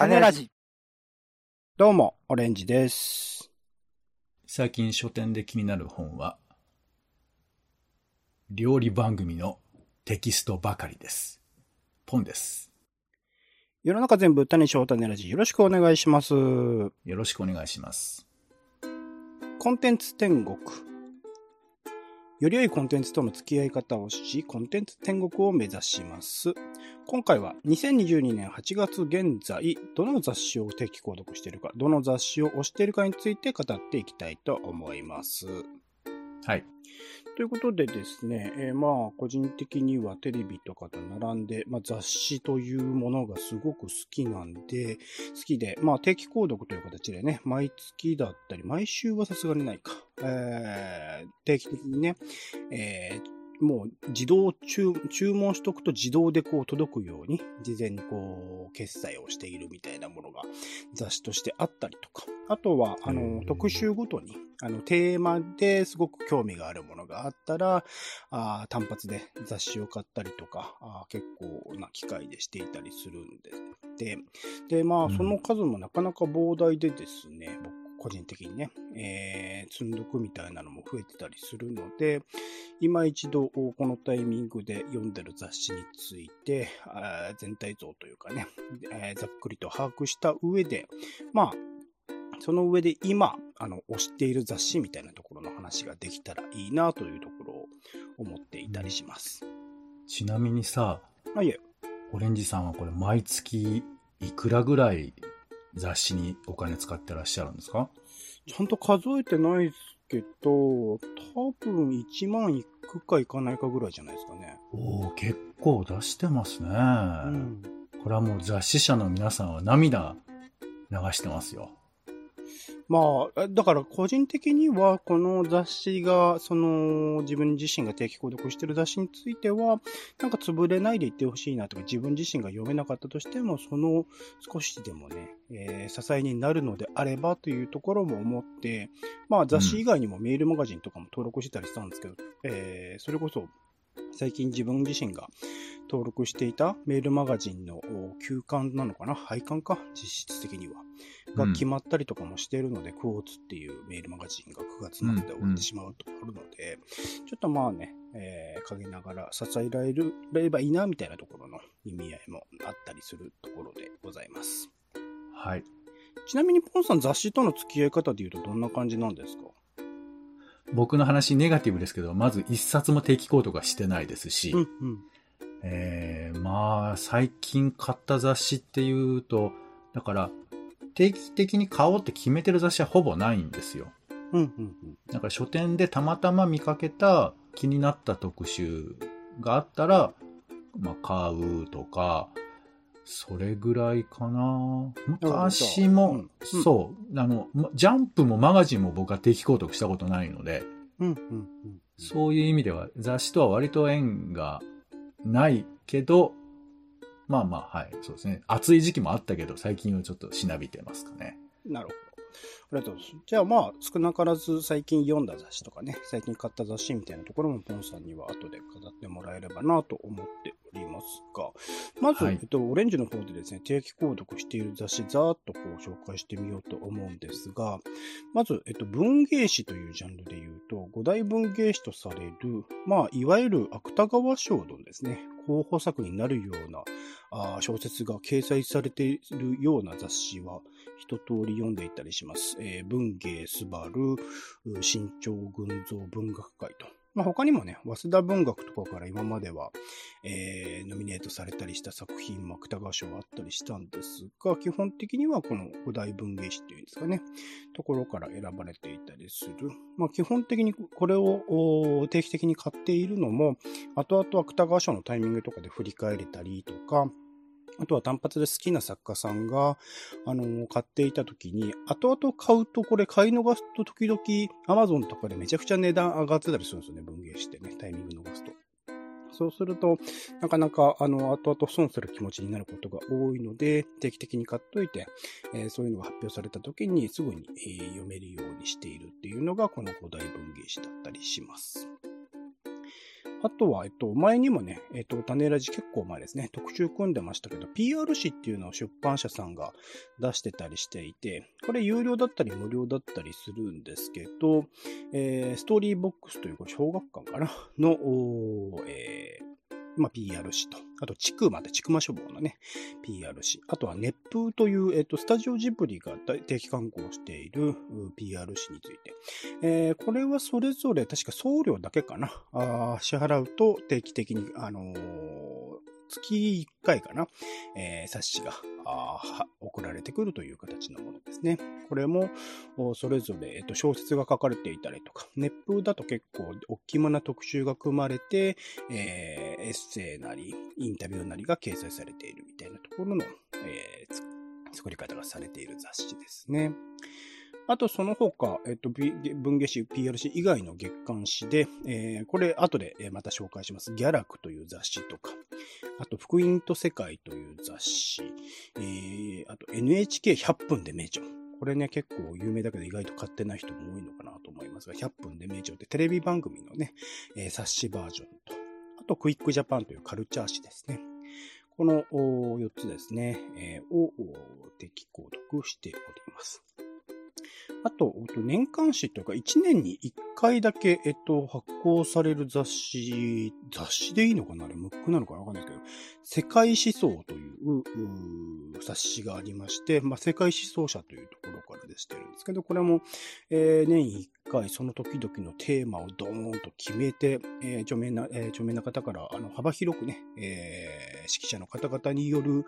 種ラジ。どうも、オレンジです。最近書店で気になる本は、料理番組のテキストばかりです。ポンです。世の中全部種翔種ラジ。よろしくお願いします。よろしくお願いします。コンテンツ天国。より良いコンテンツとの付き合い方をし、コンテンツ天国を目指します。今回は2022年8月現在、どの雑誌を定期購読しているか、どの雑誌を推しているかについて語っていきたいと思います。はい。ということでですね、えーまあ、個人的にはテレビとかと並んで、まあ、雑誌というものがすごく好きなんで、好きで、まあ、定期購読という形でね、毎月だったり、毎週はさすがにないか、えー定期的にね、えーもう自動注、注文しとくと自動でこう届くように、事前にこう、決済をしているみたいなものが雑誌としてあったりとか、あとは、あの、特集ごとに、あの、テーマですごく興味があるものがあったら、あー単発で雑誌を買ったりとか、あー結構な機会でしていたりするんで、で、で、まあ、うん。その数もなかなか膨大でですね、僕、個人的にね、えー、積んどくみたいなのも増えてたりするので、今一度、このタイミングで読んでる雑誌について、あー全体像というかね、えーざっくりと把握した上で、まあ、その上で今、あの、推している雑誌みたいなところの話ができたらいいなというところを思っていたりします。ちなみにさ、あ、いえ、オレンジさんはこれ毎月いくらぐらい雑誌にお金使ってらっしゃるんですか？ちゃんと数えてないですけど、多分1万いくかいかないかぐらいじゃないですかね。おお結構出してますね。うん。これはもう雑誌社の皆さんは涙流してますよ。まあ、だから個人的には、この雑誌が、その、自分自身が定期購読してる雑誌については、なんか潰れないでいってほしいなとか、自分自身が読めなかったとしても、その少しでもね、えー支えになるのであればというところも思って、まあ雑誌以外にもメールマガジンとかも登録してたりしたんですけど、えーそれこそ、最近自分自身が登録していたメールマガジンのお休刊なのかな？廃刊か実質的には。が決まったりとかもしているので、クォーツっていうメールマガジンが9月末で終わってしまうとあるので、ちょっとまあね、えー、陰ながら支えられるればいいなみたいなところの意味合いもあったりするところでございます。はい。ちなみにポンさん雑誌との付き合い方で言うとどんな感じなんですか？僕の話ネガティブですけど、まず一冊も定期購読はしてないですし、うんうん。えー、まあ、最近買った雑誌っていうと、だから、定期的に買おうって決めてる雑誌はほぼないんですよ。うんうんうん。だから書店でたまたま見かけた気になった特集があったら、まあ、買うとか、それぐらいかな。昔も、そう、あの、まジャンプもマガジンも僕は定期購読したことないので、うんうんうん。そういう意味では雑誌とは割と縁がないけど、まあまあ、はい、そうですね。暑い時期もあったけど、最近はちょっとしなびてますかね。なるほど。ありがとうございます。じゃあまあ、少なからず最近読んだ雑誌とかね、最近買った雑誌みたいなところもポンさんには後で語ってもらえればなと思っておりますが、まず、はいえっと、オレンジの方でですね、定期購読している雑誌、ざーっとこう紹介してみようと思うんですが、まず、えっと、文芸誌というジャンルで言うと、五大文芸誌とされる、まあ、いわゆる芥川賞のですね、候補作になるようなあー小説が掲載されているような雑誌は、一通り読んでいたりします。えー文芸スバル、新潮群像文学会と。まあ、他にもね、早稲田文学とかから今までは、えーノミネートされたりした作品も芥川賞があったりしたんですが、基本的にはこの五大文芸誌っていうんですかね、ところから選ばれていたりする。まあ、基本的にこれを定期的に買っているのも、後々芥川賞のタイミングとかで振り返れたりとか、あとは単発で好きな作家さんが、あの、買っていた時に、後々買うとこれ買い逃すと時々 Amazon とかでめちゃくちゃ値段上がってたりするんですよね、文芸してね、タイミング逃すと。そうすると、なかなか、あの、後々損する気持ちになることが多いので、定期的に買っといて、えーそういうのが発表された時にすぐに、えー読めるようにしているっていうのが、この古代文芸誌だったりします。あとは、えっと、前にもね、えっと、種ラジ結構前ですね、特集組んでましたけど、PR 誌っていうのを出版社さんが出してたりしていて、これ有料だったり無料だったりするんですけど、えー、ストーリーボックスという小学館かな？の、えー、まあ、PR 誌と、あと、ちくまで、ちくま処方のね、PR 誌、あとは、熱風という、えっと、スタジオジブリが定期刊行している PR 誌について、えー、これはそれぞれ確か送料だけかな、あ支払うと定期的に、あのー月1回かな、えー、冊子が送られてくるという形のものですね。これも、それぞれ、えっと、小説が書かれていたりとか、熱風だと結構大きめな特集が組まれて、えー、エッセイなり、インタビューなりが掲載されているみたいなところの、えー、作り方がされている雑誌ですね。あと、その他、えっと、文芸誌、PRC 以外の月刊誌で、えー、これ、後でまた紹介します。ギャラクという雑誌とか、あと、福音と世界という雑誌、えー、あと、NHK100 分で名著。これね、結構有名だけど意外と買ってない人も多いのかなと思いますが、100分で名著ってテレビ番組のね、えー、冊子バージョンと、あと、クイックジャパンというカルチャー誌ですね。この4つですね、えー、を定期購読しております。あと、年間誌というか、1年に1回だけ、えっと、発行される雑誌、雑誌でいいのかな？あれ、ムックなのかわかんないですけど、世界思想という雑誌がありまして、まあ、世界思想者というところからでしてるんですけど、これも、えー、年1回その時々のテーマをドーンと決めて、えー、著名な、えー、著名な方から、あの、幅広くね、えー、指揮者の方々による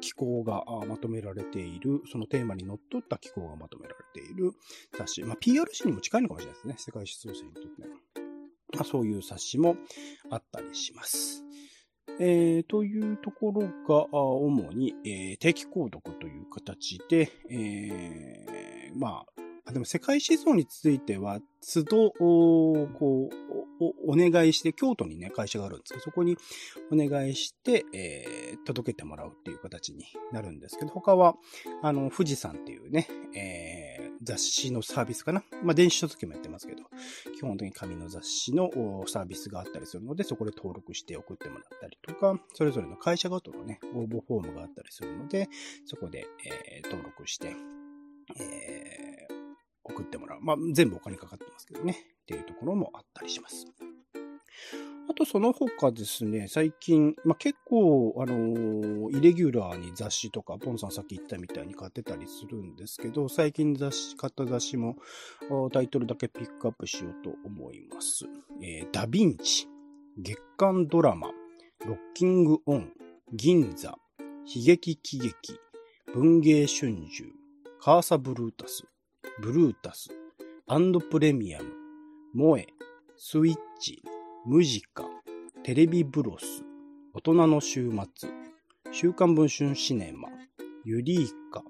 機構がまとめられている、そのテーマにのっとった機構がまとめられている。られている雑誌。まあ、PRC にも近いのかもしれないですね。世界思想者にとっての。まあ、そういう冊子もあったりします。えー、というところが、主に、えー、定期購読という形で、えー、まあ、でも世界思想については、都度、こうお、お願いして、京都にね、会社があるんですけど、そこにお願いして、えー、届けてもらうっていう形になるんですけど、他は、あの、富士山っていうね、えー、雑誌のサービスかな。まあ、電子書籍もやってますけど、基本的に紙の雑誌のサービスがあったりするので、そこで登録して送ってもらったりとか、それぞれの会社ごとのね、応募フォームがあったりするので、そこで、えー、登録して、えー、送ってもらう。まあ、全部お金かかってますけどね。っていうところもあったりします。あとその他ですね、最近、まあ、結構、あのー、イレギュラーに雑誌とか、ポンさんさっき言ったみたいに買ってたりするんですけど、最近雑誌、買った雑誌もタイトルだけピックアップしようと思います。えー、ダヴィンチ、月刊ドラマ、ロッキングオン、銀座、悲劇喜劇、文芸春秋、カーサブルータス、ブルータス、アンドプレミアム、モエ、スイッチ、ムジカ、テレビブロス、大人の週末、週刊文春シネマ、ユリーカ、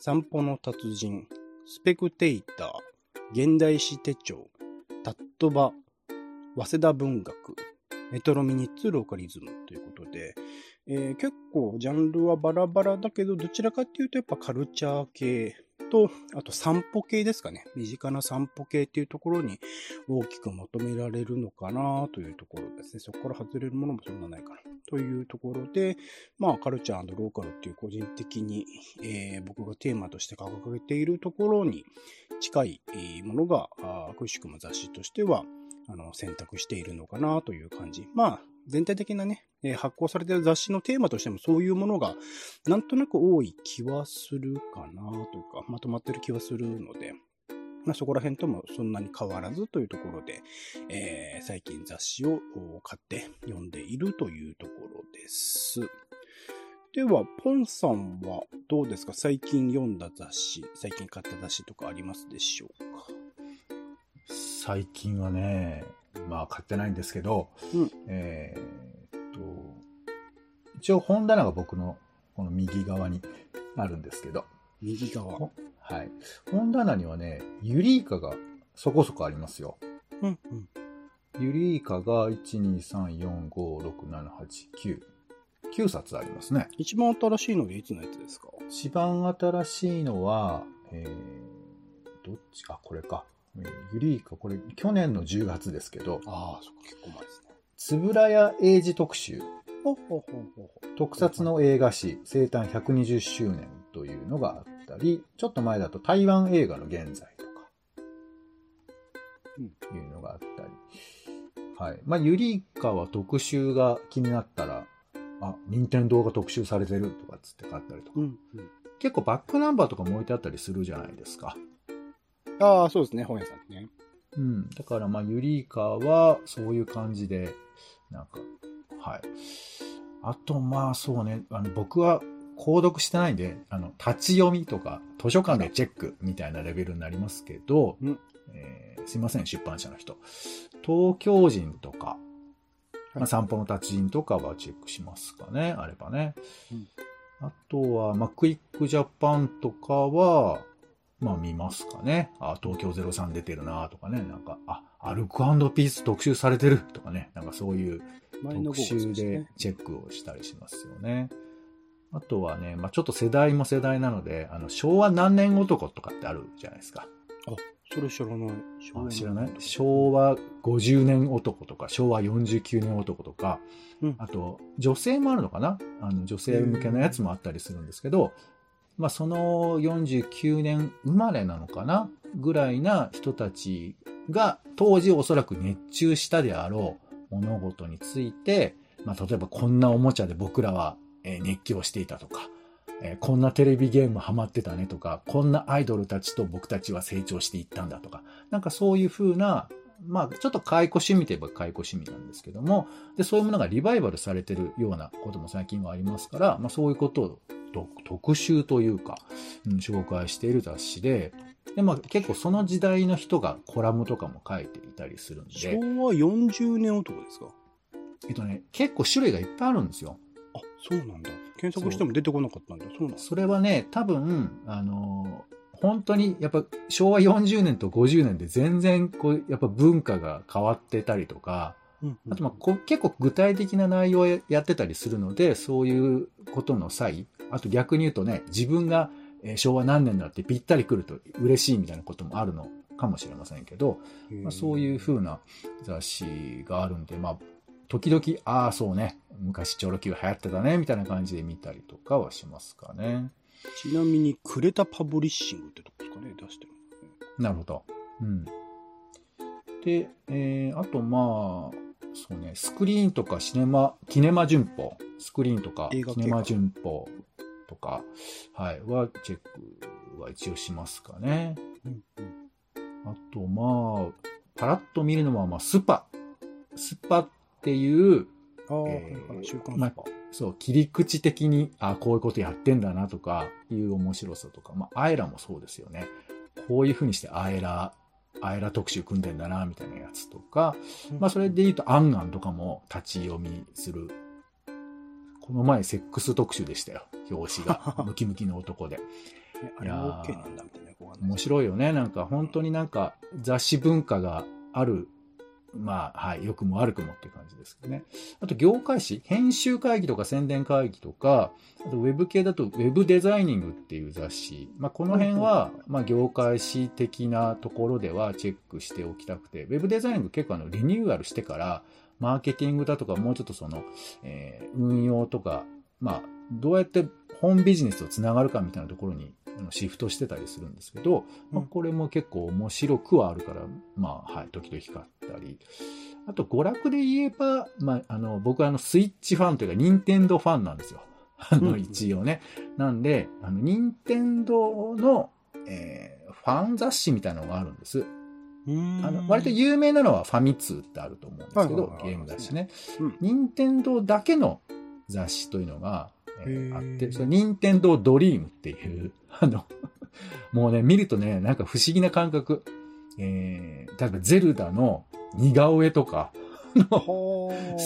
散歩の達人、スペクテイター、現代史手帳、タットバ、早稲田文学、メトロミニッツローカリズムということで、えー、結構ジャンルはバラバラだけど、どちらかっていうとやっぱカルチャー系と、あと散歩系ですかね。身近な散歩系っていうところに大きく求められるのかなというところですね。そこから外れるものもそんなないかな。というところで、まあ、カルチャーローカルっていう個人的に、えー、僕がテーマとして掲げているところに近いものが、くしくも雑誌としては、あの、選択しているのかなという感じ。まあ、全体的なね、え発行されてる雑誌のテーマとしてもそういうものがなんとなく多い気はするかなというか、まとまってる気はするので、まあ、そこら辺ともそんなに変わらずというところで、えー、最近雑誌を買って読んでいるというところです。では、ポンさんはどうですか？最近読んだ雑誌、最近買った雑誌とかありますでしょうか？最近はね、まあ買ってないんですけど、うん、えー、っと、一応本棚が僕のこの右側にあるんですけど。右側はい。本棚にはね、ユリイカがそこそこありますよ。うんうん。ユリイカが1、2、3、4、5、6、7、8、9。9冊ありますね。一番新しいのでいつのやつですか？一番新しいのは、えー、どっち？か、これか。ユリイカ、これ、去年の10月ですけど。ああ、そっか、結構前ですね。つぶらや英治特集。ほほほほ特撮の映画史生誕120周年というのがあったり、ちょっと前だと台湾映画の現在とか、いうのがあったり。はい。まあ、ゆりかは特集が気になったら、あ、任天堂が特集されてるとかっつって買ったりとか。うん。うん。結構バックナンバーとかも置いてあったりするじゃないですか。ああ、そうですね、本屋さんね。うん。だからまあ、ユリイカはそういう感じで、なんか、はい。あとまあそうね、あの僕は購読してないんで、あの、立ち読みとか図書館でチェックみたいなレベルになりますけど、うんえーすいません、出版社の人。東京人とか、まあ、散歩の達人とかはチェックしますかね、あればね。うんあとは、まあ、クイックジャパンとかは、まあ見ますかね。あ、東京03出てるなとかね。なんか、あ、アルコピース特集されてるとかね。なんかそういう特集でチェックをしたりしますよね。あとはね、まあちょっと世代も世代なので、あの、昭和何年男とかってあるじゃないですか。それ知らない。あ知らない？昭和50年男とか、昭和49年男とか、うんあと、女性もあるのかな？あの、女性向けのやつもあったりするんですけど、まあ、その49年生まれなのかな？ぐらいな人たちが、当時おそらく熱中したであろう物事について、まあ、例えばこんなおもちゃで僕らは熱狂していたとか、こんなテレビゲームハマってたねとか、こんなアイドルたちと僕たちは成長していったんだとか、なんかそういう風な、まあちょっと解雇趣味といえば解雇趣味なんですけども、で、そういうものがリバイバルされてるようなことも最近はありますから、まあそういうことを特集というか、うん、紹介している雑誌で、で、まあ結構その時代の人がコラムとかも書いていたりするん昭で、和40年男ですか？えっとね、結構種類がいっぱいあるんですよ。あ、そうなんだ。検索しても出てこなかったんだ。そうなんだ。それはね、多分、あのー本当に、やっぱ昭和40年と50年で全然、こう、やっぱ文化が変わってたりとか、うんあとまあこ結構具体的な内容をややってたりするので、そういうことの際、あと逆に言うとね、自分がえー昭和何年だってぴったり来ると嬉しいみたいなこともあるのかもしれませんけど、まあ、そういう風な雑誌があるんで、まあ、時々、ああ、そうね、昔チョロ Q 流行ってたね、みたいな感じで見たりとかはしますかね。ちなみに、クレタパブリッシングってとこですかね、出してるのね。なるほど。うん。で、えー、あとまあ、そうね、スクリーンとかシネマ、キネマ旬報、スクリーンとかキネマ旬報とか、はい、はチェックは一応しますかね。うんあとまあ、パラッと見るのは、まあ、 SPA。SPA っていう、ああ。そう、切り口的に、あこういうことやってんだなとか、いう面白さとか、まあ、 AERA もそうですよね。こういうふうにしてアエラ、アエラ特集組んでんだな、みたいなやつとか、まあ、それで言うと、アンアンとかも立ち読みする。この前、セックス特集でしたよ。表紙が。ムキムキの男で。ねあれいやー OK なんだみたいな。面白いよね。なんか、本当になんか、雑誌文化がある。まあ、はい、良くも悪くもっていう感じですけどね。あと、業界誌、編集会議とか宣伝会議とか、あと、ウェブ系だと、ウェブデザイニングっていう雑誌。まあ、この辺は、まあ、業界誌的なところではチェックしておきたくて、ウェブデザイニング結構あの、リニューアルしてから、マーケティングだとか、もうちょっとその、えー運用とか、まあ、どうやって本ビジネスとつながるかみたいなところにシフトしてたりするんですけど、まあ、これも結構面白くはあるから、まあ、はい、時々買ったり。あと、娯楽で言えば、まあ、あの、僕はあの、スイッチファンというか、ニンテンドーファンなんですよ。あの、うん一応ね。なんで、あの、ニンテンドーの、えーファン雑誌みたいなのがあるんです。あの、割と有名なのはファミ通ってあると思うんですけどゲーム雑誌ねうん。任天堂だけの雑誌というのが、えーあって、それ任天堂ドリームっていう、あの、もうね、見るとね、なんか不思議な感覚。えー、例えばゼルダの似顔絵とか、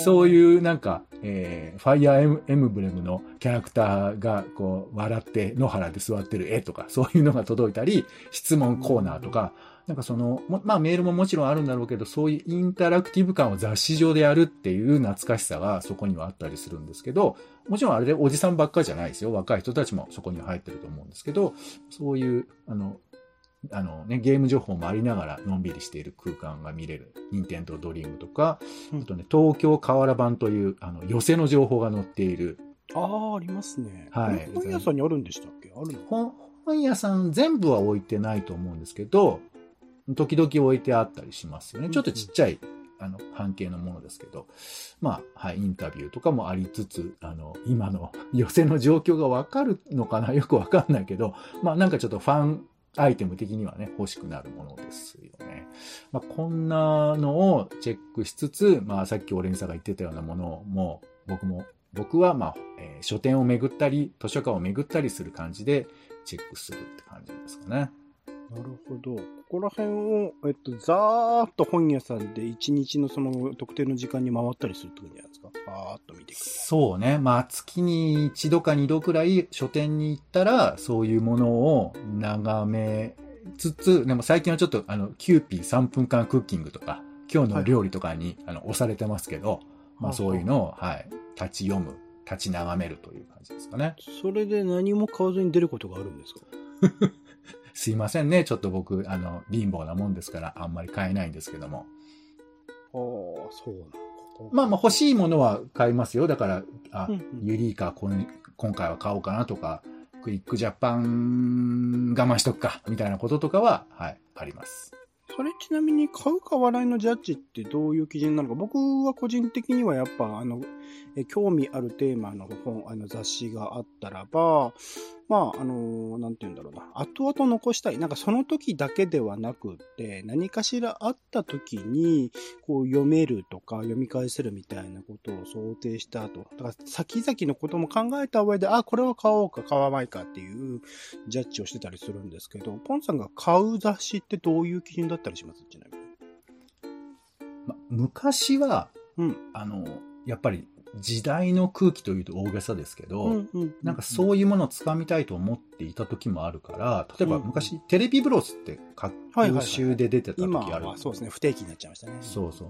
そうう。いうなんか、えー、ファイアーエムエムブレムのキャラクターがこう笑って野原で座ってる絵とか、そういうのが届いたり、質問コーナーとか、なんかその、もまあメールももちろんあるんだろうけど、そういうインタラクティブ感を雑誌上でやるっていう懐かしさがそこにはあったりするんですけど、もちろんあれでおじさんばっかりじゃないですよ。若い人たちもそこには入ってると思うんですけど、そういう、あの、あのね、ゲーム情報もありながらのんびりしている空間が見れる、任天堂ドリームとか、うん。あとね、東京河原版という、あの、寄せの情報が載っている、ああ、ありますね。はい。本屋さんにあるんでしたっけ？あるの？本本屋さん全部は置いてないと思うんですけど、時々置いてあったりしますよね。ちょっとちっちゃい、あの、半径のものですけど、まあ、はい、インタビューとかもありつつ、あの、今の 寄せの状況がわかるのかな？よくわかんないけど、まあ、なんかちょっとファンアイテム的にはね、欲しくなるものですよね。まあ、こんなのをチェックしつつ、まあ、さっきオレンジさんが言ってたようなものも、僕も、僕は、まあ、えー書店を巡ったり、図書館を巡ったりする感じで、チェックするって感じですかね。なるほど。ここら辺を、えっと、ざーっと本屋さんで一日のその特定の時間に回ったりするってことじゃないですか？バーっと見て。そうね。まあ、月に一度か二度くらい書店に行ったら、そういうものを眺めつつ、でも最近はちょっと、あの、キューピー3分間クッキングとか、きょうの料理とかに、あの、押されてますけど、まあそういうのを、はい、立ち読む、立ち眺めるという感じですかね。それで何も買わずに出ることがあるんですか？すいませんね。ちょっと僕、あの、貧乏なもんですから、あんまり買えないんですけども。ああ、そうなのか。まあまあ欲しいものは買いますよ。だから、あ、うんうんユリイカこん今回は買おうかなとか、クイックジャパン我慢しとくか、みたいなこととかは、はい、あります。それちなみに買う買わないのジャッジってどういう基準なのか僕は個人的にはやっぱあのえ興味あるテーマの本あの雑誌があったらばまああのなんて言うんだろうな後々残したいなんかその時だけではなくって何かしらあった時にこう読めるとか読み返せるみたいなことを想定した後だから先々のことも考えた上であこれは買おうか買わないかっていうジャッジをしてたりするんですけどポンさんが買う雑誌ってどういう基準だったりします？ちなみに。ま、昔は、うん。あの、やっぱり時代の空気というと大げさですけど、うんうん、なんかそういうものを掴みたいと思っていた時もあるから、例えばうん昔、テレビブロスって各週で出てた時今ある。はそうですね、不定期になっちゃいましたね。そうそう。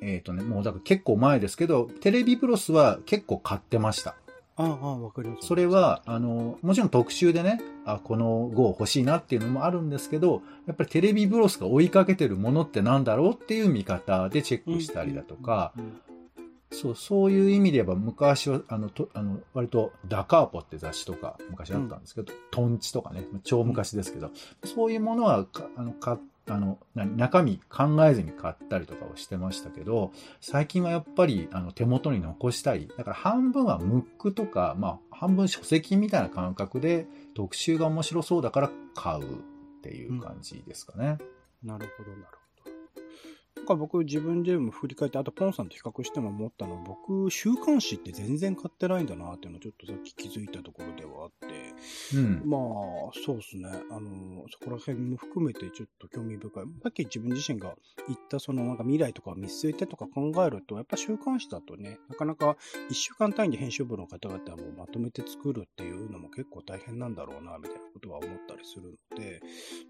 えっ、とね、もうだから結構前ですけど、テレビブロスは結構買ってました。ああ、わかります。それは、あの、もちろん特集でね、あ、この号欲しいなっていうのもあるんですけど、やっぱりテレビブロスが追いかけてるものってなんだろうっていう見方でチェックしたりだとか、うん、そう、そういう意味で言えば昔は、あの、とあの割とダカーポって雑誌とか昔あったんですけど、トンチとかね、超昔ですけど、そういうものはか、あの、か、あの、何中身考えずに買ったりとかをしてましたけど、最近はやっぱり、あの、手元に残したい。だから半分はムックとか、まあ、半分書籍みたいな感覚で、特集が面白そうだから買うっていう感じですかね。なるほど、なるほど。なんか僕自分でも振り返って、あとポンさんと比較しても思ったのは、僕、週刊誌って全然買ってないんだなっていうのをちょっとさっき気づいたところではあって、うん。まあ、そうですね。あの、そこら辺も含めてちょっと興味深い。さっき自分自身が言ったそのなんか未来とかを見据えてとか考えると、やっぱ週刊誌だとね、なかなか一週間単位で編集部の方々もまとめて作るっていうのも結構大変なんだろうな、みたいなことは思ったりするので、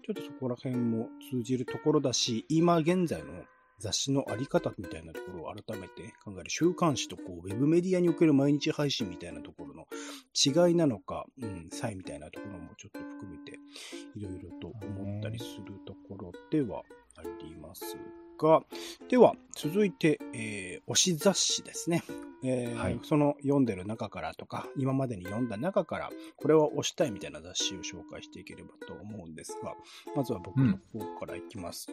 ちょっとそこら辺も通じるところだし、今現在の雑誌のあり方みたいなところを改めて考える週刊誌とこうウェブメディアにおける毎日配信みたいなところの違いなのか、うん、差異みたいなところもちょっと含めていろいろと思ったりするところではありますが、では続いて、えー推し雑誌ですね。えーはいその読んでる中からとか、今までに読んだ中から、これは推したいみたいな雑誌を紹介していければと思うんですが、まずは僕の方からいきます。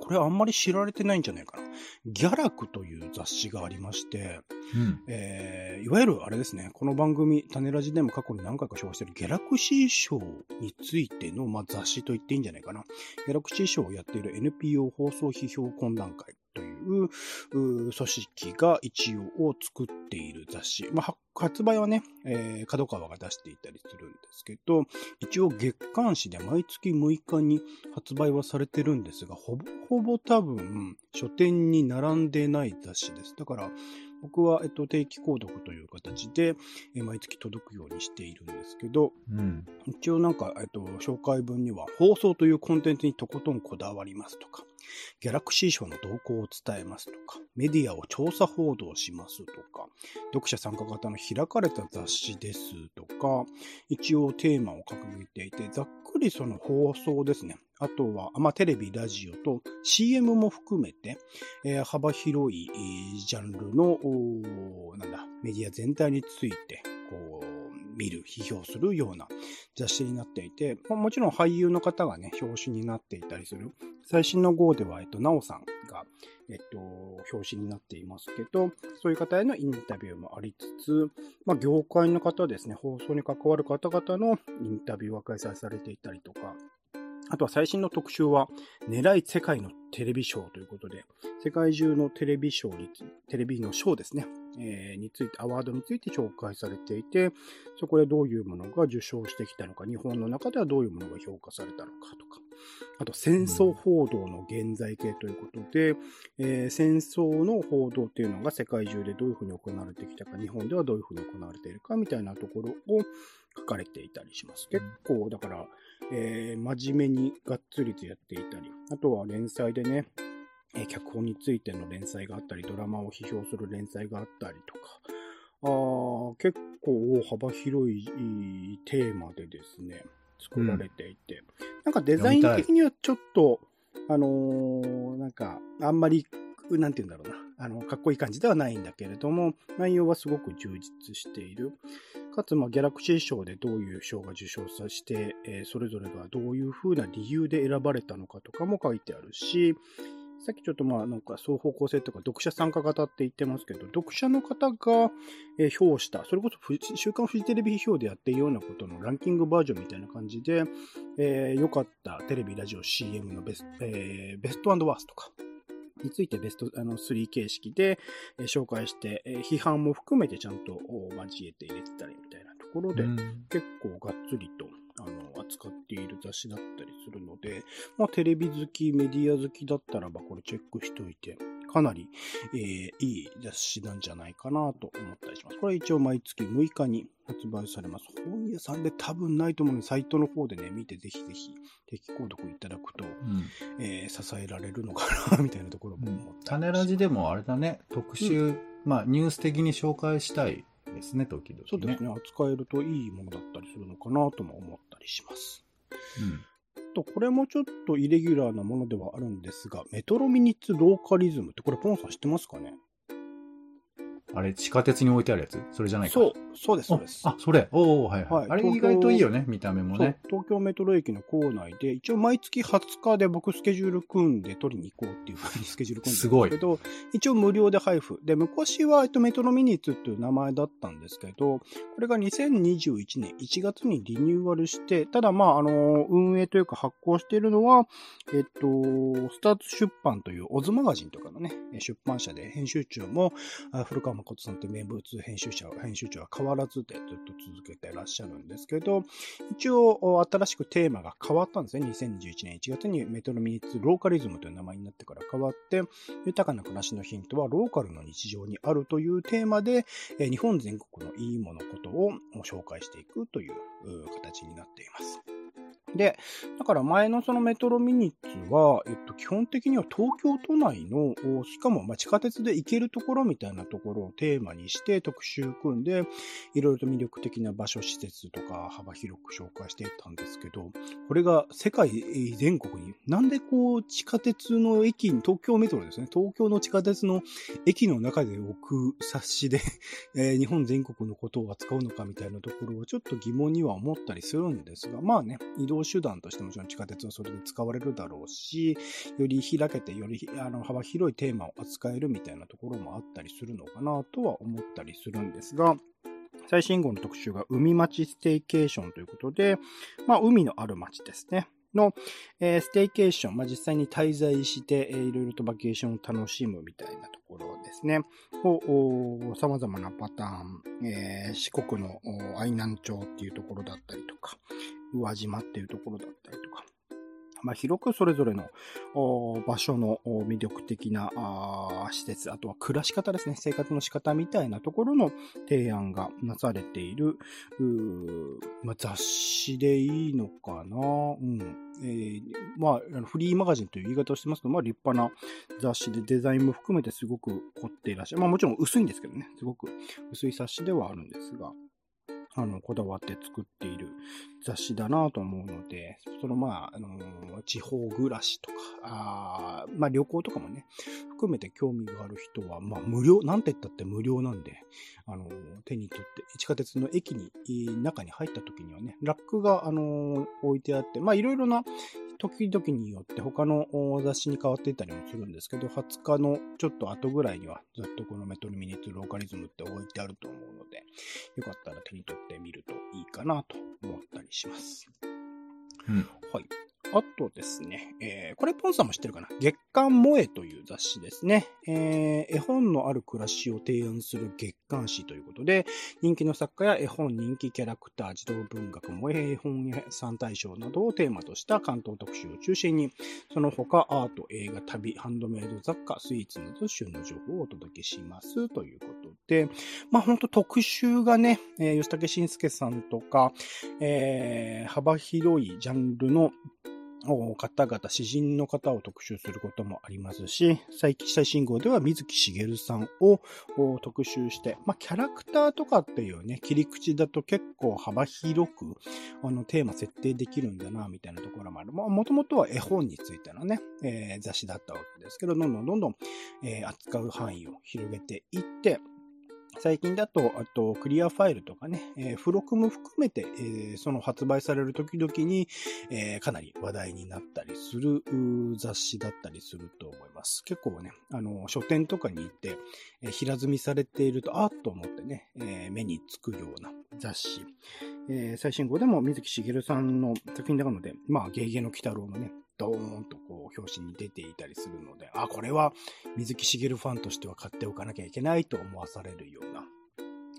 これあんまり知られてないんじゃないかな。ギャラクという雑誌がありまして、うん。えーいわゆるあれですね、この番組、種ラジでも過去に何回か紹介しているギャラクシー賞についての、まあ、雑誌と言っていいんじゃないかな。ギャラクシー賞をやっている NPO 放送批評懇談会というう組織が一応を作っている雑誌。まあ、は発売はね、えー、角川が出していたりするんですけど、一応月刊誌で毎月6日に発売はされてるんですが、ほぼほぼ多分書店に並んでない雑誌です。だから、僕は、えっと、定期購読という形で、えー毎月届くようにしているんですけど、うん。一応なんか、えっと、紹介文には、放送というコンテンツにとことんこだわりますとか、ギャラクシー賞の動向を伝えますとか、メディアを調査報道しますとか、読者参加型の開かれた雑誌ですとか、一応テーマを掲げていて、ざっくりその放送ですね。あとは、まあ、テレビ、ラジオと CM も含めて、えー、幅広いジャンルの、なんだ、メディア全体について、こう、見る、批評するような雑誌になっていて、まあ、もちろん俳優の方がね、表紙になっていたりする。最新の号では、えっと、なおさんが、えっと、表紙になっていますけど、そういう方へのインタビューもありつつ、まあ、業界の方ですね、放送に関わる方々のインタビューが開催されていたりとか、あとは最新の特集は、狙い世界のテレビショーということで、世界中のテレビショーに、テレビのショーですね、えー、について、アワードについて紹介されていて、そこでどういうものが受賞してきたのか、日本の中ではどういうものが評価されたのかとか、あと戦争報道の現在形ということで、えー、戦争の報道っていうのが世界中でどういうふうに行われてきたか、日本ではどういうふうに行われているかみたいなところを書かれていたりします。結構、だから、えー、真面目にがっつりとやっていたり、あとは連載でね、え、脚本についての連載があったり、ドラマを批評する連載があったりとか、あ結構幅広いテーマでですね、作られていて、うん、なんかデザイン的にはちょっと、あのー、なんか、あんまり、なんて言うんだろうな、あの、かっこいい感じではないんだけれども、内容はすごく充実している。かつ、まあ、ギャラクシー賞でどういう賞が受賞させて、えー、それぞれがどういう風な理由で選ばれたのかとかも書いてあるし、さっきちょっとまあなんか双方向性とか読者参加型って言ってますけど、読者の方が、え評した、それこそ週刊フジテレビ批評でやっているようなことのランキングバージョンみたいな感じで、えー、良かった。テレビ、ラジオ、CM のベスト、えー、ベストワーストとか、についてベストあの3形式で、えー、紹介して、えー、批判も含めてちゃんと交えて入れてたりみたいなところで、結構がっつりとあの、扱っている雑誌だったりするので、まあ、テレビ好き、メディア好きだったらば、これチェックしといて、かなり、えー、いい雑誌なんじゃないかなと思ったりします。これ一応毎月6日に発売されます。本屋さんで多分ないと思うので、サイトの方でね、見てぜひぜひ定期購読いただくと、うん、えー、支えられるのかな、みたいなところも思った、うん、種ラジでもあれだね、特集、うん、まあニュース的に紹介したいですね、時々、ね。そうですね。扱えるといいものだったりするのかなとも思っします。うん。と、これもちょっとイレギュラーなものではあるんですが、メトロミニッツローカリズムってこれポンさん知ってますかね？あれ、地下鉄に置いてあるやつ？それじゃないか。そう、そうです、そうです。あ、それ。おおはい、はい、はい。あれ意外といいよね、見た目もね。東京メトロ駅の構内で、一応毎月20日で僕スケジュール組んで取りに行こうっていうふうにスケジュール組んでるんですけど、一応無料で配布。で、昔は、えっと、メトロミニッツっていう名前だったんですけど、これが2021年1月にリニューアルして、ただまあ、あの、運営というか発行しているのは、えっと、スタート出版というオズマガジンとかのね、出版社で編集長も、古川誠さんって名物編集者、編集長は変わらずでずっと続けてらっしゃるんですけど、一応新しくテーマが変わったんですね。2011年1月にメトロミニッツローカリズムという名前になってから変わって、豊かな暮らしのヒントはローカルの日常にあるというテーマで、日本全国のいいものことを紹介していくという形になっています。で、だから前のそのメトロミニッツは、えっと、基本的には東京都内の、しかもま地下鉄で行けるところみたいなところをテーマにして特集組んで、いろいろと魅力的な場所、施設とか幅広く紹介していったんですけど、これが世界全国に、なんでこう地下鉄の駅に、東京メトロですね、東京の地下鉄の駅の中で置く冊子で え、日本全国のことを扱うのかみたいなところをちょっと疑問には思ったりするんですが、まあね、移動動手段としてもちろん地下鉄はそれで使われるだろうし、より開けて、よりあの幅広いテーマを扱えるみたいなところもあったりするのかなとは思ったりするんですが、最新号の特集が海町ステイケーションということで、まあ、海のある町ですね。の、えー、ステイケーション、まあ、実際に滞在して、えー、いろいろとバケーションを楽しむみたいなところですね。を、様々なパターン、えー、四国の愛南町っていうところだったりとか、宇和島っていうところだったりとか、まあ、広くそれぞれの場所の魅力的な施設、あとは暮らし方ですね、生活の仕方みたいなところの提案がなされている、まあ、雑誌でいいのかな、うん。えー、まあ、フリーマガジンという言い方をしてますけど、まあ、立派な雑誌でデザインも含めてすごく凝っていらっしゃる。まあ、もちろん薄いんですけどね、すごく薄い冊子ではあるんですが、あの、こだわって作っている雑誌だなと思うので、そのまあ、あの、地方暮らしとか、あまあ旅行とかもね、含めて興味がある人は、まあ無料、なんて言ったって無料なんで、あの、手に取って、地下鉄の駅に、中に入った時にはね、ラックが、あの、置いてあって、まあいろいろな時々によって他の雑誌に変わっていたりもするんですけど、20日のちょっと後ぐらいにはずっとこのメトロミニッツローカリズムって置いてあると思うので、よかったら手に取ってみるといいかなと思ったりします。うん。はい。あとですね、えー、これポンさんも知ってるかな？月刊萌えという雑誌ですね。えー、絵本のある暮らしを提案する月刊誌ということで、人気の作家や絵本人気キャラクター、児童文学、萌え絵本屋三大賞などをテーマとした関東特集を中心に、その他アート、映画、旅、ハンドメイド雑貨、スイーツなど旬の情報をお届けしますということで、まあ本当特集がね、えー、吉武慎介さんとか、えー、幅広いジャンルの方々、詩人の方を特集することもありますし、最近最新号では水木しげるさんを特集して、まあ、キャラクターとかっていうね、切り口だと結構幅広く、あの、テーマ設定できるんだな、みたいなところもある。まあ、もともとは絵本についてのね、えー、雑誌だったわけですけど、どんどんどんどん、えー、扱う範囲を広げていって、最近だと、あと、クリアファイルとかね、えー、付録も含めて、えー、その発売される時々に、えー、かなり話題になったりする雑誌だったりすると思います。結構ね、あの、書店とかに行って、え、平積みされていると、あっと思ってね、え、目につくような雑誌。え、最新号でも水木しげるさんの作品なので、まあ、ゲゲの鬼太郎のね、ドーンと表紙に出ていたりするので、あ、これは水木しげるファンとしては買っておかなきゃいけないと思わされるような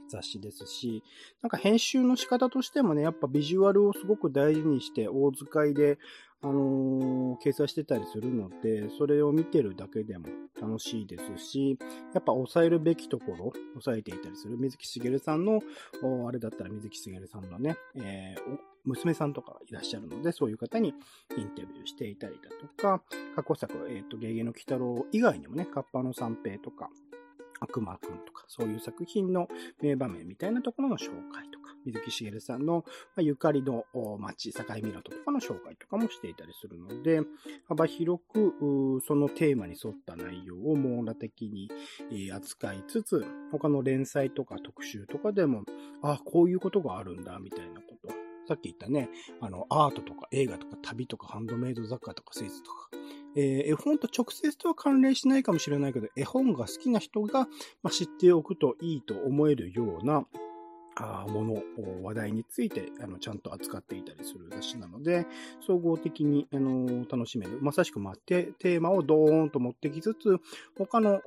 雑誌ですし、なんか編集の仕方としてもね、やっぱビジュアルをすごく大事にして大使いで、あのー、掲載してたりするので、それを見てるだけでも楽しいですし、やっぱ抑えるべきところ、抑えていたりする。水木しげるさんの、あれだったら水木しげるさんのね、えー、娘さんとかいらっしゃるので、そういう方にインタビューしていたりだとか、過去作、えっ、ー、と、ゲゲの鬼太郎以外にもね、カッパの三平とか、悪魔くんとか、そういう作品の名場面みたいなところの紹介とか、水木しげるさんのゆかりの街、境港とかの紹介とかもしていたりするので、幅広くそのテーマに沿った内容を網羅的に扱いつつ、他の連載とか特集とかでも、ああ、こういうことがあるんだ、みたいなことさっき言ったね、あの、アートとか映画とか旅とかハンドメイド雑貨とかスイーツとか、えー、絵本と直接とは関連しないかもしれないけど、絵本が好きな人が、まあ、知っておくといいと思えるような、もの、話題について、あの、ちゃんと扱っていたりする雑誌なので、総合的に、あの、楽しめる。まさしく、まあ、テーマをドーンと持ってきつつ、他の、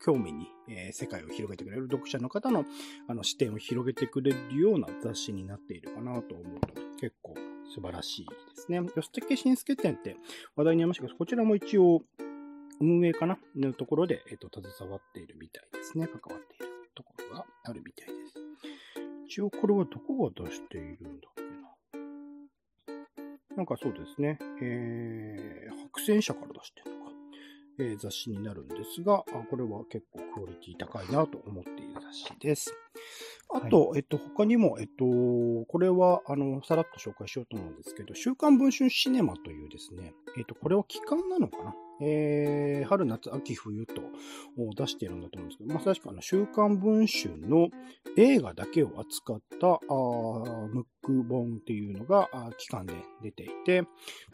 興味に、えー、世界を広げてくれる読者の方の、あの、視点を広げてくれるような雑誌になっているかなと思うと、結構素晴らしいですね。吉武慎介展って話題にありましたけど、こちらも一応、運営かなのところで、えっ、と、携わっているみたいですね。関わっているところがあるみたいです。一応これはどこが出しているんだっけな。なんかそうですね。えー、白戦車から出してるのか。えー、雑誌になるんですが、あこれは結構クオリティ高いなと思っている雑誌です。あと、はい、えっと、他にも、えっと、これは、あの、さらっと紹介しようと思うんですけど、週刊文春シネマというですね、えっと、これは期間なのかなえー、春、夏、秋、冬と出しているんだと思うんですけど、まあ、確かあの、週刊文春の映画だけを扱ったあムック本っていうのが期間で出ていて、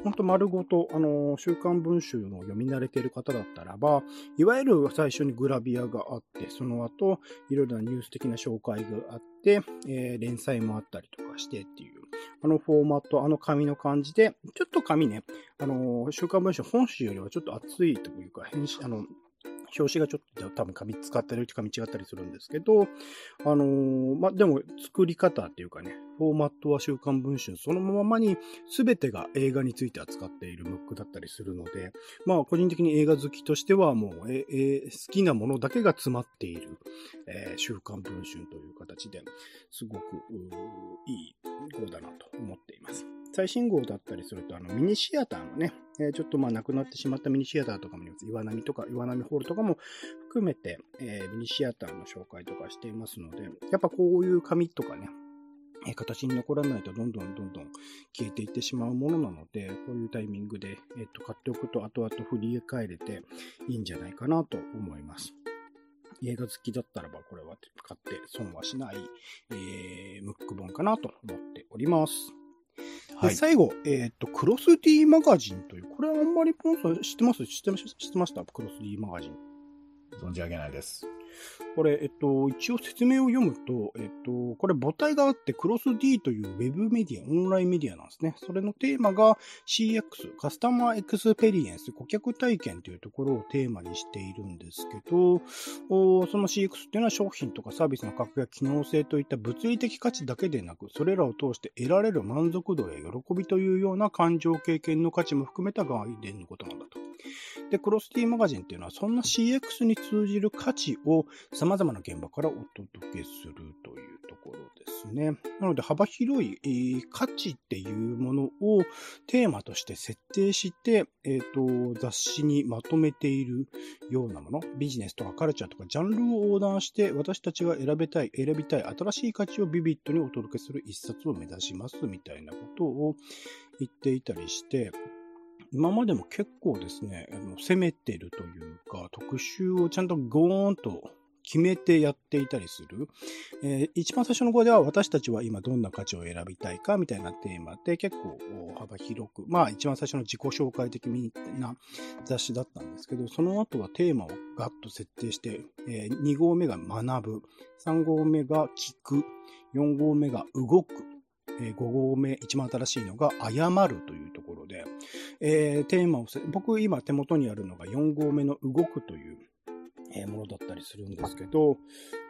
ほんと丸ごと、あの、週刊文春の読み慣れてる方だったらば、いわゆる最初にグラビアがあって、その後、いろいろなニュース的な紹介があって、えー、連載もあったりとかしてっていう、あのフォーマット、あの紙の感じで、ちょっと紙ね、あの、週刊文春本誌よりはちょっと厚いというか、編集、あの、表紙がちょっと多分紙使ったり紙違ったりするんですけど、あのー、まあ、でも作り方っていうかね、フォーマットは週刊文春そのままに全てが映画について扱っているムックだったりするので、まあ個人的に映画好きとしてはもう、ええ好きなものだけが詰まっている、えー、週刊文春という形ですごくいい号だなと思っています。最新号だったりすると、あの、ミニシアターのね、え、ちょっとまあ、亡くなってしまったミニシアターとかもいます岩波とか、岩波ホールとかも含めて、え、ミニシアターの紹介とかしていますので、やっぱこういう紙とかね、え形に残らないとどんどんどんどん消えていってしまうものなので、こういうタイミングで、えっと、買っておくと後々振り返れていいんじゃないかなと思います。映画好きだったらばこれは買って損はしない、えー、ムック本かなと思っております。はい、最後、えっ、ー、と、クロス D マガジンという、これはあんまりポンさん知ってます？知ってました？クロス D マガジン。存じ上げないです。これ、えっと、一応説明を読むと、えっと、これ母体があって、クロス D というウェブメディア、オンラインメディアなんですね。それのテーマが CX、カスタマーエクスペリエンス、顧客体験というところをテーマにしているんですけど、その CX っていうのは商品とかサービスの格や機能性といった物理的価値だけでなく、それらを通して得られる満足度や喜びというような感情経験の価値も含めた概念のことなんだと。で、クロスティマガジンっていうのは、そんな CX に通じる価値を様々な現場からお届けするというところですね。なので、幅広い、価値っていうものをテーマとして設定して、え、ー、と、雑誌にまとめているようなもの、ビジネスとかカルチャーとかジャンルを横断して、私たちが選べたい、選びたい新しい価値をビビットにお届けする一冊を目指しますみたいなことを言っていたりして、今までも結構ですね、攻めてるというか、特集をちゃんとゴーンと決めてやっていたりする。えー、一番最初の号では私たちは今どんな価値を選びたいかみたいなテーマで結構幅広く、まあ一番最初の自己紹介的な雑誌だったんですけど、その後はテーマをガッと設定して、えー、2号目が学ぶ、3号目が聞く、4号目が動く、え5号目、一番新しいのが、謝るというところで、えー、テーマを、僕今手元にあるのが4号目の動くという、えものだったりするんですけど、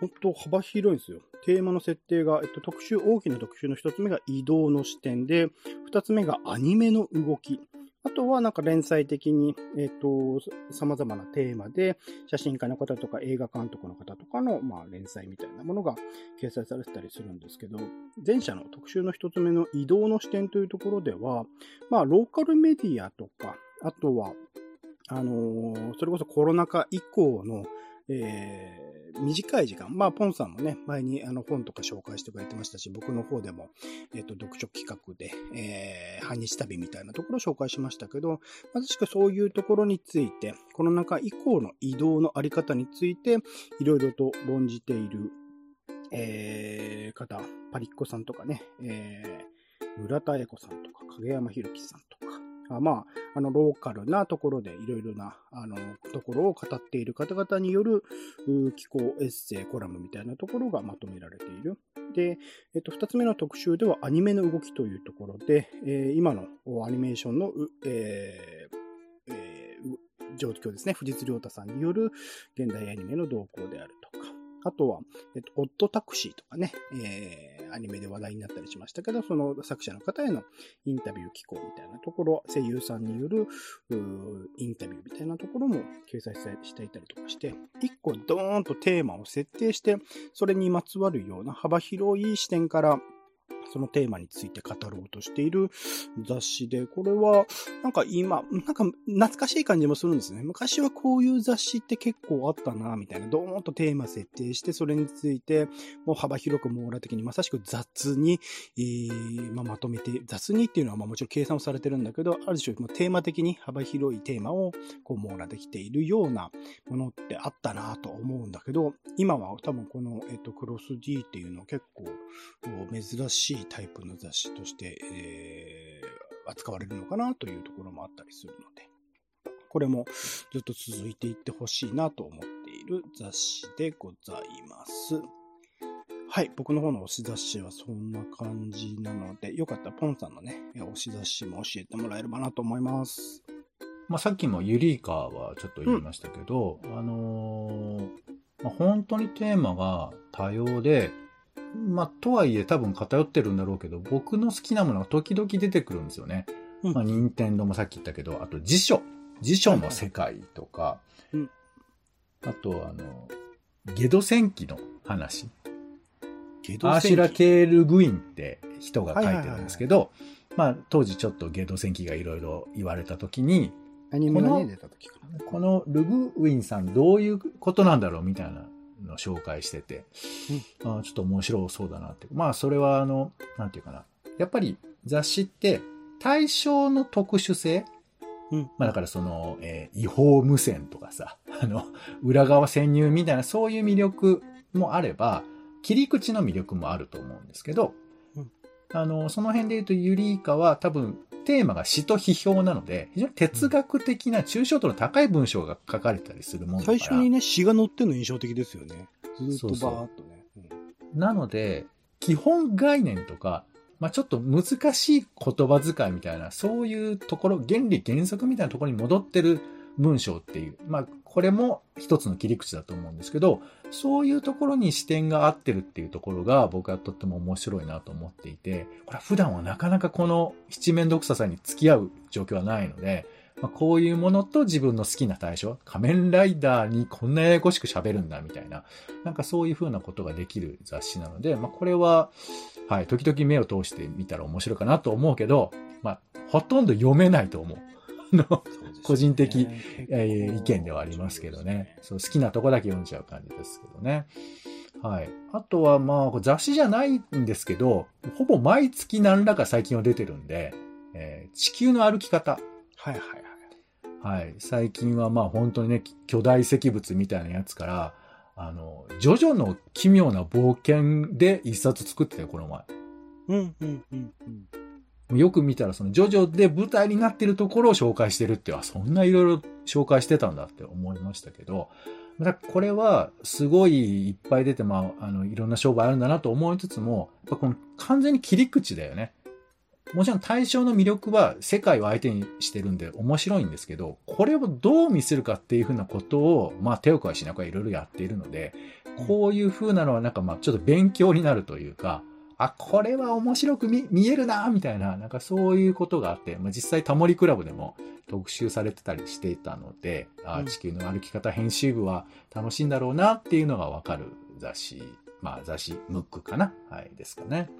本当幅広いんですよ。テーマの設定が、えっと、特集、大きな特集の1つ目が移動の視点で、2つ目がアニメの動き。あとはなんか連載的に、えっ、と、様々なテーマで、写真家の方とか映画監督の方とかの、まあ、連載みたいなものが掲載されてたりするんですけど、前者の特集の一つ目の移動の視点というところでは、まあ、ローカルメディアとか、あとは、あのー、それこそコロナ禍以降の、えー、短い時間、まあ、ポンさんもね、前にあの本とか紹介してくれてましたし、僕の方でも、えっ、ー、と、読書企画で、えー、半日旅みたいなところを紹介しましたけど、まさしくそういうところについて、コロナ禍以降の移動のあり方について、いろいろと論じている、えー、方、パリッコさんとかね、えー、村田恵子さんとか、影山博樹さん、まあ、あの、ローカルなところでいろいろな、あの、ところを語っている方々による、気候エッセイ、コラムみたいなところがまとめられている。で、えっと、二つ目の特集ではアニメの動きというところで、えー、今のアニメーションの、えーえー、状況ですね、藤津亮太さんによる現代アニメの動向である、あとは、えっと、オットタクシーとかね、えー、アニメで話題になったりしましたけど、その作者の方へのインタビュー機構みたいなところ、声優さんによるインタビューみたいなところも掲載していたりとかして、一個ドーンとテーマを設定して、それにまつわるような幅広い視点からそのテーマについて語ろうとしている雑誌で、これは、なんか今、なんか懐かしい感じもするんですね。昔はこういう雑誌って結構あったな、みたいな。どーんとテーマ設定して、それについて、もう幅広く網羅的に、まさしく雑に、えー、まあ、まとめて、雑にっていうのはまあもちろん計算をされてるんだけど、ある種、テーマ的に幅広いテーマをこう網羅できているようなものってあったなと思うんだけど、今は多分この、えっと、クロス D っていうのは結構珍しいいタイプの雑誌として、えー、扱われるのかなというところもあったりするので、これもずっと続いていってほしいなと思っている雑誌でございます。はい。僕の方の推し雑誌はそんな感じなので、よかったらポンさんのね、推し雑誌も教えてもらえればなと思います。まあ、さっきもユリーカはちょっと言いましたけど、あのーまあ、本当にテーマが多様で、まあ、とはいえ多分偏ってるんだろうけど、僕の好きなものが時々出てくるんですよね。うんまあ、任天堂もさっき言ったけど、あと辞書。辞書の世界とか、うんあと、あの、ゲド戦記の話。ゲドアーシュラ・戦記ケール・グインって人が書いてるんですけど、まあ、当時ちょっとゲド戦記がいろいろ言われた時に、アニメがね、この出た時かな。このルグウィンさんどういうことなんだろうみたいなのを紹介してて、あーちょっと面白そうだなって。まあそれはあの、なんていうかな。やっぱり雑誌って対象の特殊性うん。まあだからその、えー違法無線とかさ、あの、裏側潜入みたいなそういう魅力もあれば、切り口の魅力もあると思うんですけど、うんあの、その辺で言うとユリイカは多分テーマが詩と批評なので、非常に哲学的な抽象度の高い文章が書かれたりするもんだから。最初にね、詩が載ってるの印象的ですよね。ずーっとそうそうバーっとね。なので、基本概念とか、まあ、ちょっと難しい言葉遣いみたいな、そういうところ、原理原則みたいなところに戻ってる文章っていう、まあ、これも一つの切り口だと思うんですけど、そういうところに視点が合ってるっていうところが僕はとっても面白いなと思っていて、これは普段はなかなかこの七面倒くささに付き合う状況はないので、まあ、こういうものと自分の好きな対象、仮面ライダーにこんなややこしく喋るんだみたいな、なんかそういう風なことができる雑誌なので、まあこれは、はい、時々目を通してみたら面白いかなと思うけど、まあ、ほとんど読めないと思う。あの個人的えー意見ではありますけどね。そう好きなとこだけ読んじゃう感じですけどね。はい。あとはまあ、雑誌じゃないんですけど、ほぼ毎月何らか最近は出てるんで、えー地球の歩き方。はいはいはい。はい。最近はまあ本当にね、巨大石物みたいなやつから、あの、ジョジョの奇妙な冒険で一冊作ってたよ、この前。うんうんうんうん。よく見たら、そのジョジョで舞台になってるところを紹介してるって、あ、そんないろいろ紹介してたんだって思いましたけど、だこれはすごいいっぱい出て、まあ、あの、いろんな商売あるんだなと思いつつも、やっぱこの完全に切り口だよね。もちろん対象の魅力は世界を相手にしてるんで面白いんですけど、これをどう見せるかっていうふうなことを、まあ手を加えしながらいろいろやっているので、こういうふうなのはなんかまあちょっと勉強になるというか、あ、これは面白く見見えるな、みたいな、なんかそういうことがあって、まあ、実際タモリクラブでも特集されてたりしていたので、あうん地球の歩き方編集部は楽しいんだろうなっていうのがわかる雑誌、まあ雑誌、ムックかなはい、ですかね。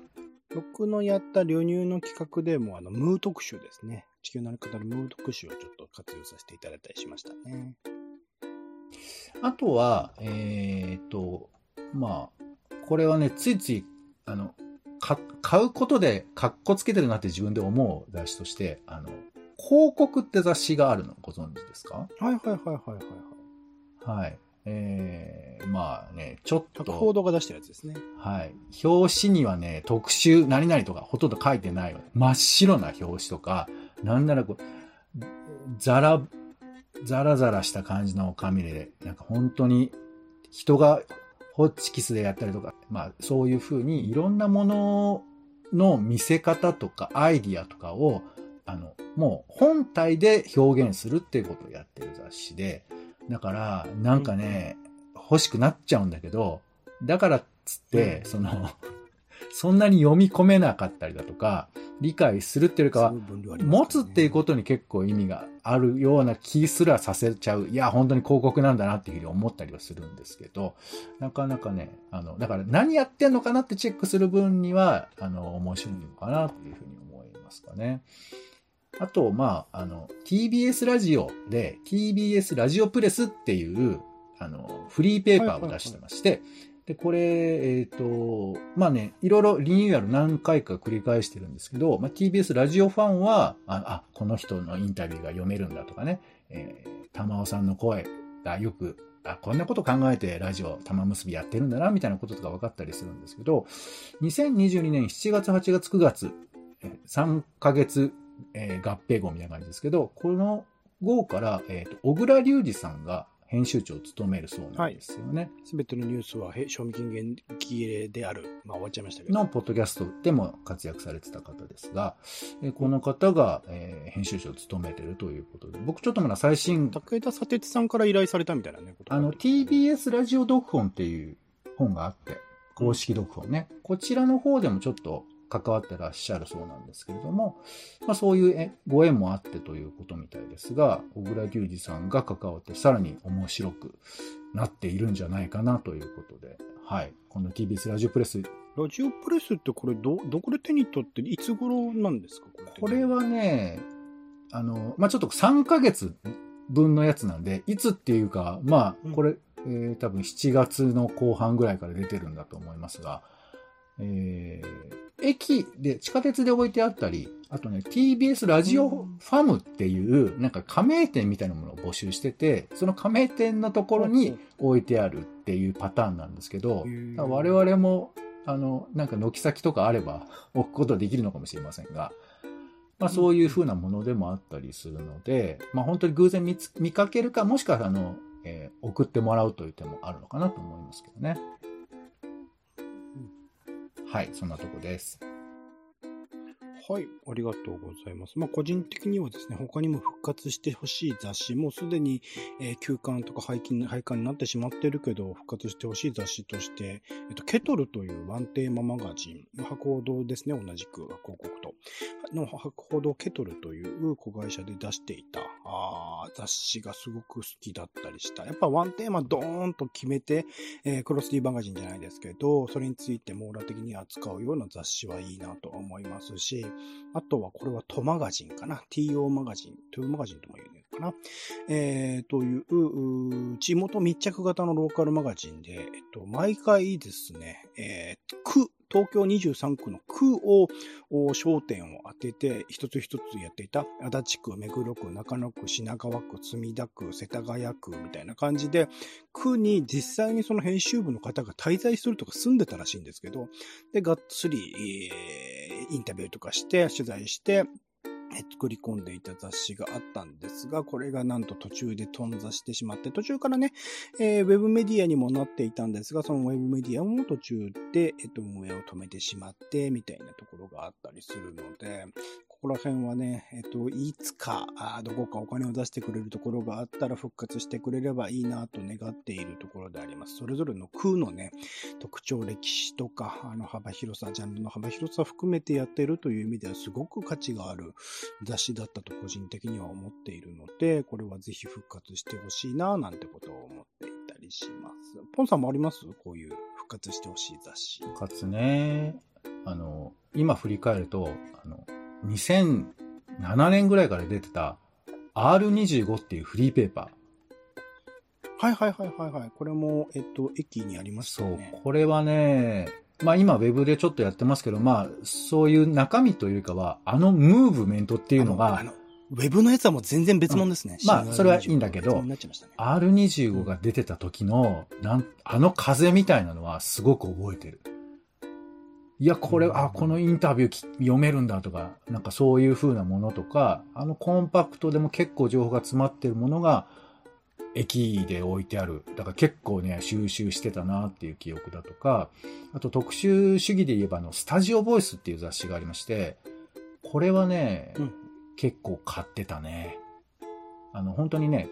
僕のやった旅入の企画でも、あの、ムー特集ですね。地球の歩き方のムー特集をちょっと活用させていただいたりしましたね。あとは、えっ、と、まあ、これはね、ついつい、あの、か買うことで、かっこつけてるなって自分で思う雑誌として、あの、広告って雑誌があるのご存知ですか？はいはいはいはいはいはい。はい。えー、まあね、ちょっと、博報堂が出してるやつですね。はい。表紙にはね、特集何々とかほとんど書いてないわ。真っ白な表紙とか、なんならこう、ザラ、ザラザラした感じの紙で、なんか本当に人がホッチキスでやったりとか、まあそういう風にいろんなものの見せ方とかアイディアとかを、あの、もう本体で表現するっていうことをやってる雑誌で、だから、なんかね、欲しくなっちゃうんだけど、だからっつって、その、そんなに読み込めなかったりだとか、理解するっていうよりかは持つっていうことに結構意味があるような気すらさせちゃう。いや、本当に広告なんだなっていうふうに思ったりはするんですけど、なかなかね、あの、だから何やってんのかなってチェックする分には、あの、面白いのかなというふうに思いますかね。あと、まあ、あの、TBS ラジオで、TBS ラジオプレスっていう、あの、フリーペーパーを出してまして、で、これ、えっ、と、まあね、いろいろリニューアル何回か繰り返してるんですけど、まあ、TBS ラジオファンは、あ、あこの人のインタビューが読めるんだとかね、えー、玉尾さんの声がよく、あ、こんなこと考えてラジオ玉結びやってるんだな、みたいなこととか分かったりするんですけど、2022年7月、8月、9月、3ヶ月、えー合併号みたいな感じですけど、この号から、えっ、と、小倉隆二さんが編集長を務めるそうなんですよね。すべてのニュースは、へ賞味期限切れである。まあ終わっちゃいましたけど。のポッドキャストでも活躍されてた方ですが、えーこの方が、えー編集長を務めてるということで、僕ちょっとまだ最新、武田砂鉄さんから依頼されたみたいなね、ことがあの、TBS ラジオ読本っていう本があって、公式読本ね。こちらの方でもちょっと関わってらっしゃるそうなんですけれども、まあそういうえご縁もあってということみたいですが、小倉隆二さんが関わってさらに面白くなっているんじゃないかなということで、はい。この TBS ラジオプレス、ラジオプレスってこれど、どこで手に取って、いつ頃なんですか？これはね、あの、まあちょっと3ヶ月分のやつなんで、いつっていうか、まあこれ、えー多分7月の後半ぐらいから出てるんだと思いますが、えー駅で、地下鉄で置いてあったり、あとね、TBS ラジオファムっていう、なんか加盟店みたいなものを募集してて、その加盟店のところに置いてあるっていうパターンなんですけど我々も、あの、なんか軒先とかあれば置くことはできるのかもしれませんが、まあそういう風なものでもあったりするので、まあ本当に偶然見つ見かけるか、もしくはあの、えー送ってもらうという手もあるのかなと思いますけどね。はい、そんなとこです。はい、ありがとうございます。まあ、個人的にはですね、他にも復活してほしい雑誌、もうすでに、えー休刊とか廃刊廃刊になってしまってるけど、復活してほしい雑誌として、えっと、ケトルというワンテーママガジン、博報堂ですね、同じく、広告と、の博報堂ケトルという子会社で出していた、あ雑誌がすごく好きだったりした。やっぱワンテーマドーンと決めて、えークロスティーマガジンじゃないですけど、それについて網羅的に扱うような雑誌はいいなと思いますし、あとはこれはトマガジンかな ?TO マガジン、トゥーマガジンとも言うのかなえー、という、地元密着型のローカルマガジンで、えっと、毎回ですね、えー区、東京23区の区を焦点を当てて、一つ一つやっていた、足立区、目黒区、中野区、品川区、墨田区、世田谷区みたいな感じで、区に実際にその編集部の方が滞在するとか住んでたらしいんですけど、で、がっつり、インタビューとかして、取材して、作り込んでいた雑誌があったんですが、これがなんと途中で頓挫してしまって、途中からね、えーウェブメディアにもなっていたんですが、そのウェブメディアも途中で、えっと、運営を止めてしまって、みたいなところがあったりするので、ここら辺はね、えっと、いつか、どこかお金を出してくれるところがあったら復活してくれればいいなと願っているところであります。それぞれの区のね、特徴、歴史とか、あの幅広さ、ジャンルの幅広さ含めてやってるという意味ではすごく価値がある雑誌だったと個人的には思っているので、これはぜひ復活してほしいな、なんてことを思っていたりします。ポンさんもあります？こういう復活してほしい雑誌。かつね、あの、今振り返ると、あの、2007年ぐらいから出てた R25 っていうフリーペーパー。はいはいはいはいはい。これも、えっと、駅にありますそうよね。、これはね、まあ今ウェブでちょっとやってますけど、まあそういう中身というかは、あのムーブメントっていうのがウェブのやつはもう全然別物ですね。うんまあそれはいいんだけどね R25 が出てた時の、なん、あの風みたいなのはすごく覚えてる。いや、これ、うんあ、このインタビューき読めるんだとか、なんかそういう風なものとか、あのコンパクトでも結構情報が詰まってるものが、駅で置いてある。だから結構ね、収集してたなっていう記憶だとか、あと特集主義で言えばあの、スタジオボイスっていう雑誌がありまして、これはね、うん結構買ってたね。あの、本当にね、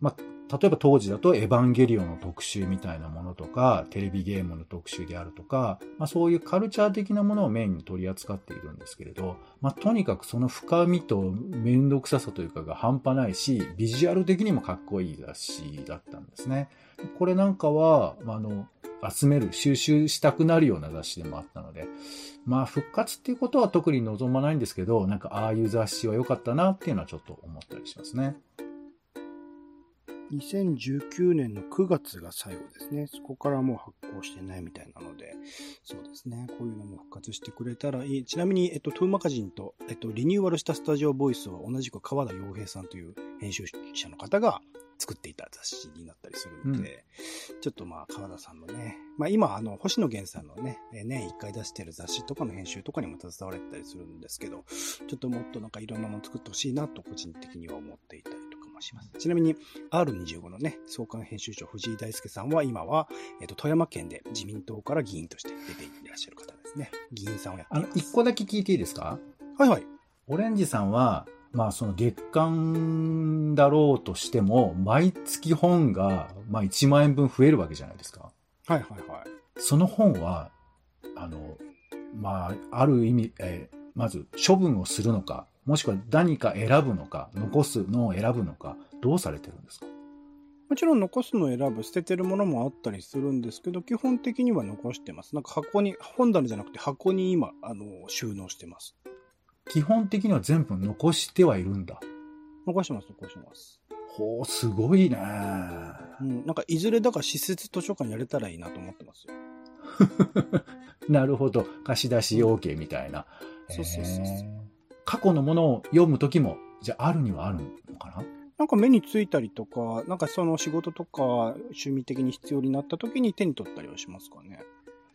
まあ、例えば当時だとエヴァンゲリオンの特集みたいなものとか、テレビゲームの特集であるとか、まあそういうカルチャー的なものをメインに取り扱っているんですけれど、まあとにかくその深みと面倒くささというかが半端ないし、ビジュアル的にもかっこいい雑誌だったんですね。これなんかは、まあ、あの、集める、収集したくなるような雑誌でもあったので、まあ復活っていうことは特に望まないんですけど、なんかああいう雑誌は良かったなっていうのはちょっと思ったりしますね。2019年の9月が最後ですね。そこからもう発行してないみたいなので、そうですね。こういうのも復活してくれたらいい。ちなみに、えっと、トゥーマガジンと、えっと、リニューアルしたスタジオボイスは同じく川田洋平さんという編集者の方が作っていた雑誌になったりするので、ちょっとまあ、川田さんのね、まあ今、あの、星野源さんのね、え年1回出してる雑誌とかの編集とかにも携われてたりするんですけど、ちょっともっとなんかいろんなもの作ってほしいなと個人的には思っていたりももします。ちなみに R25 のね、創刊編集長藤井大輔さんは今は、えっ、と、富山県で自民党から議員として出ていらっしゃる方ですね。議員さんをやってあの、一個だけ聞いていいですか？はいはい。オレンジさんは、まあその月間だろうとしても、毎月本が、まあ1万円分増えるわけじゃないですか。はいはいはい。その本は、あの、まあ、ある意味、えーまず処分をするのか、もしくは何か選ぶのか、残すのを選ぶのか、どうされてるんですか？もちろん残すのを選ぶ、捨ててるものもあったりするんですけど、基本的には残してます。なんか箱に、本棚じゃなくて箱に今、あの、収納してます。基本的には全部残してはいるんだ。残してます、残してます。ほう、すごいね。うん、なんかいずれだから施設図書館やれたらいいなと思ってますよ。なるほど。貸し出し OK みたいな。そうそうそうそう過去のものを読むときも、じゃああるにはあるのかな？なんか目についたりとか、なんかその仕事とか趣味的に必要になった時に手に取ったりはしますかね。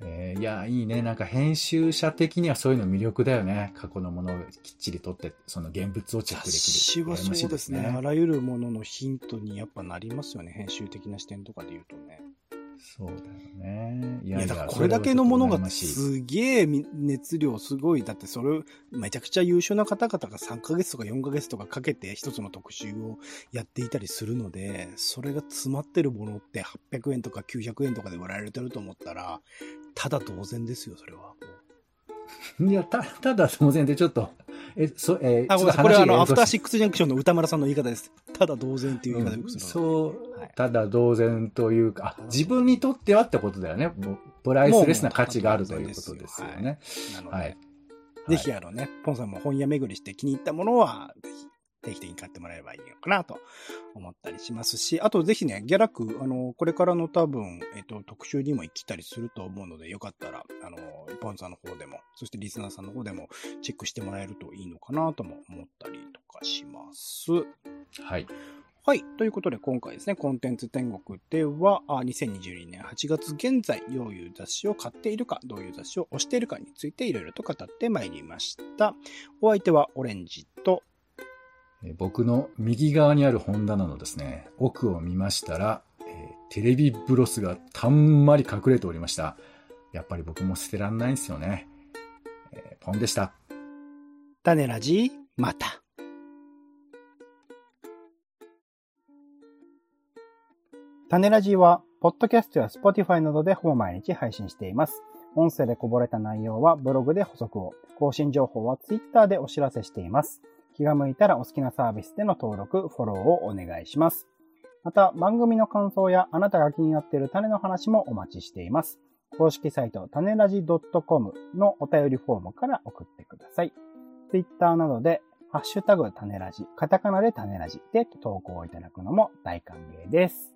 えーいや、いいね。なんか編集者的にはそういうの魅力だよね。過去のものをきっちり取って、その現物をチェックできる。雑誌はそうですね。あらゆるもののヒントにやっぱなりますよね。編集的な視点とかで言うとね。そうだよね。いいや、だからこれだけのものがすげえみ熱量すごい。だってそれ、めちゃくちゃ優秀な方々が3ヶ月とか4ヶ月とかかけて一つの特集をやっていたりするので、それが詰まってるものって800円とか900円とかで売られてると思ったら、ただ同然ですよ、それは。いや、た、ただ当然でちょっと、え、そ、えーあ、ごめんなさい。これはあの、アフターシックスジャンクションの歌丸さんの言い方です。ただ同然っていう言い方よくするので、そうはい、ただ同然というか、あ自分にとってはってことだよね。プライスレスな価値があるということですよね。はい。ぜひあのね、ポンさんも本屋巡りして気に入ったものは、ぜひ定期的に買ってもらえればいいのかなと思ったりしますし、あとぜひね、ギャラク、あの、これからの多分、えっと、特集にも行きたりすると思うので、よかったら、あの、ポンさんの方でも、そしてリスナーさんの方でもチェックしてもらえるといいのかなとも思ったりとかします。はい。はい。ということで、今回ですね、コンテンツ天国では、あ2022年8月現在、どういう雑誌を買っているか、どういう雑誌を推しているかについていろいろと語ってまいりました。お相手はオレンジと、えー僕の右側にある本棚のですね、奥を見ましたら、えーテレビブロスがたんまり隠れておりました。やっぱり僕も捨てらんないんですよね。えーポンでした。種ラジ、また。種ラジは、ポッドキャストや Spotify などでほぼ毎日配信しています。音声でこぼれた内容はブログで補足を、更新情報は Twitter でお知らせしています。気が向いたらお好きなサービスでの登録、フォローをお願いします。また、番組の感想やあなたが気になっている種の話もお待ちしています。公式サイト、種ラジ .com のお便りフォームから送ってください。Twitter などで、ハッシュタグ種ラジ、カタカナで種ラジで投稿いただくのも大歓迎です。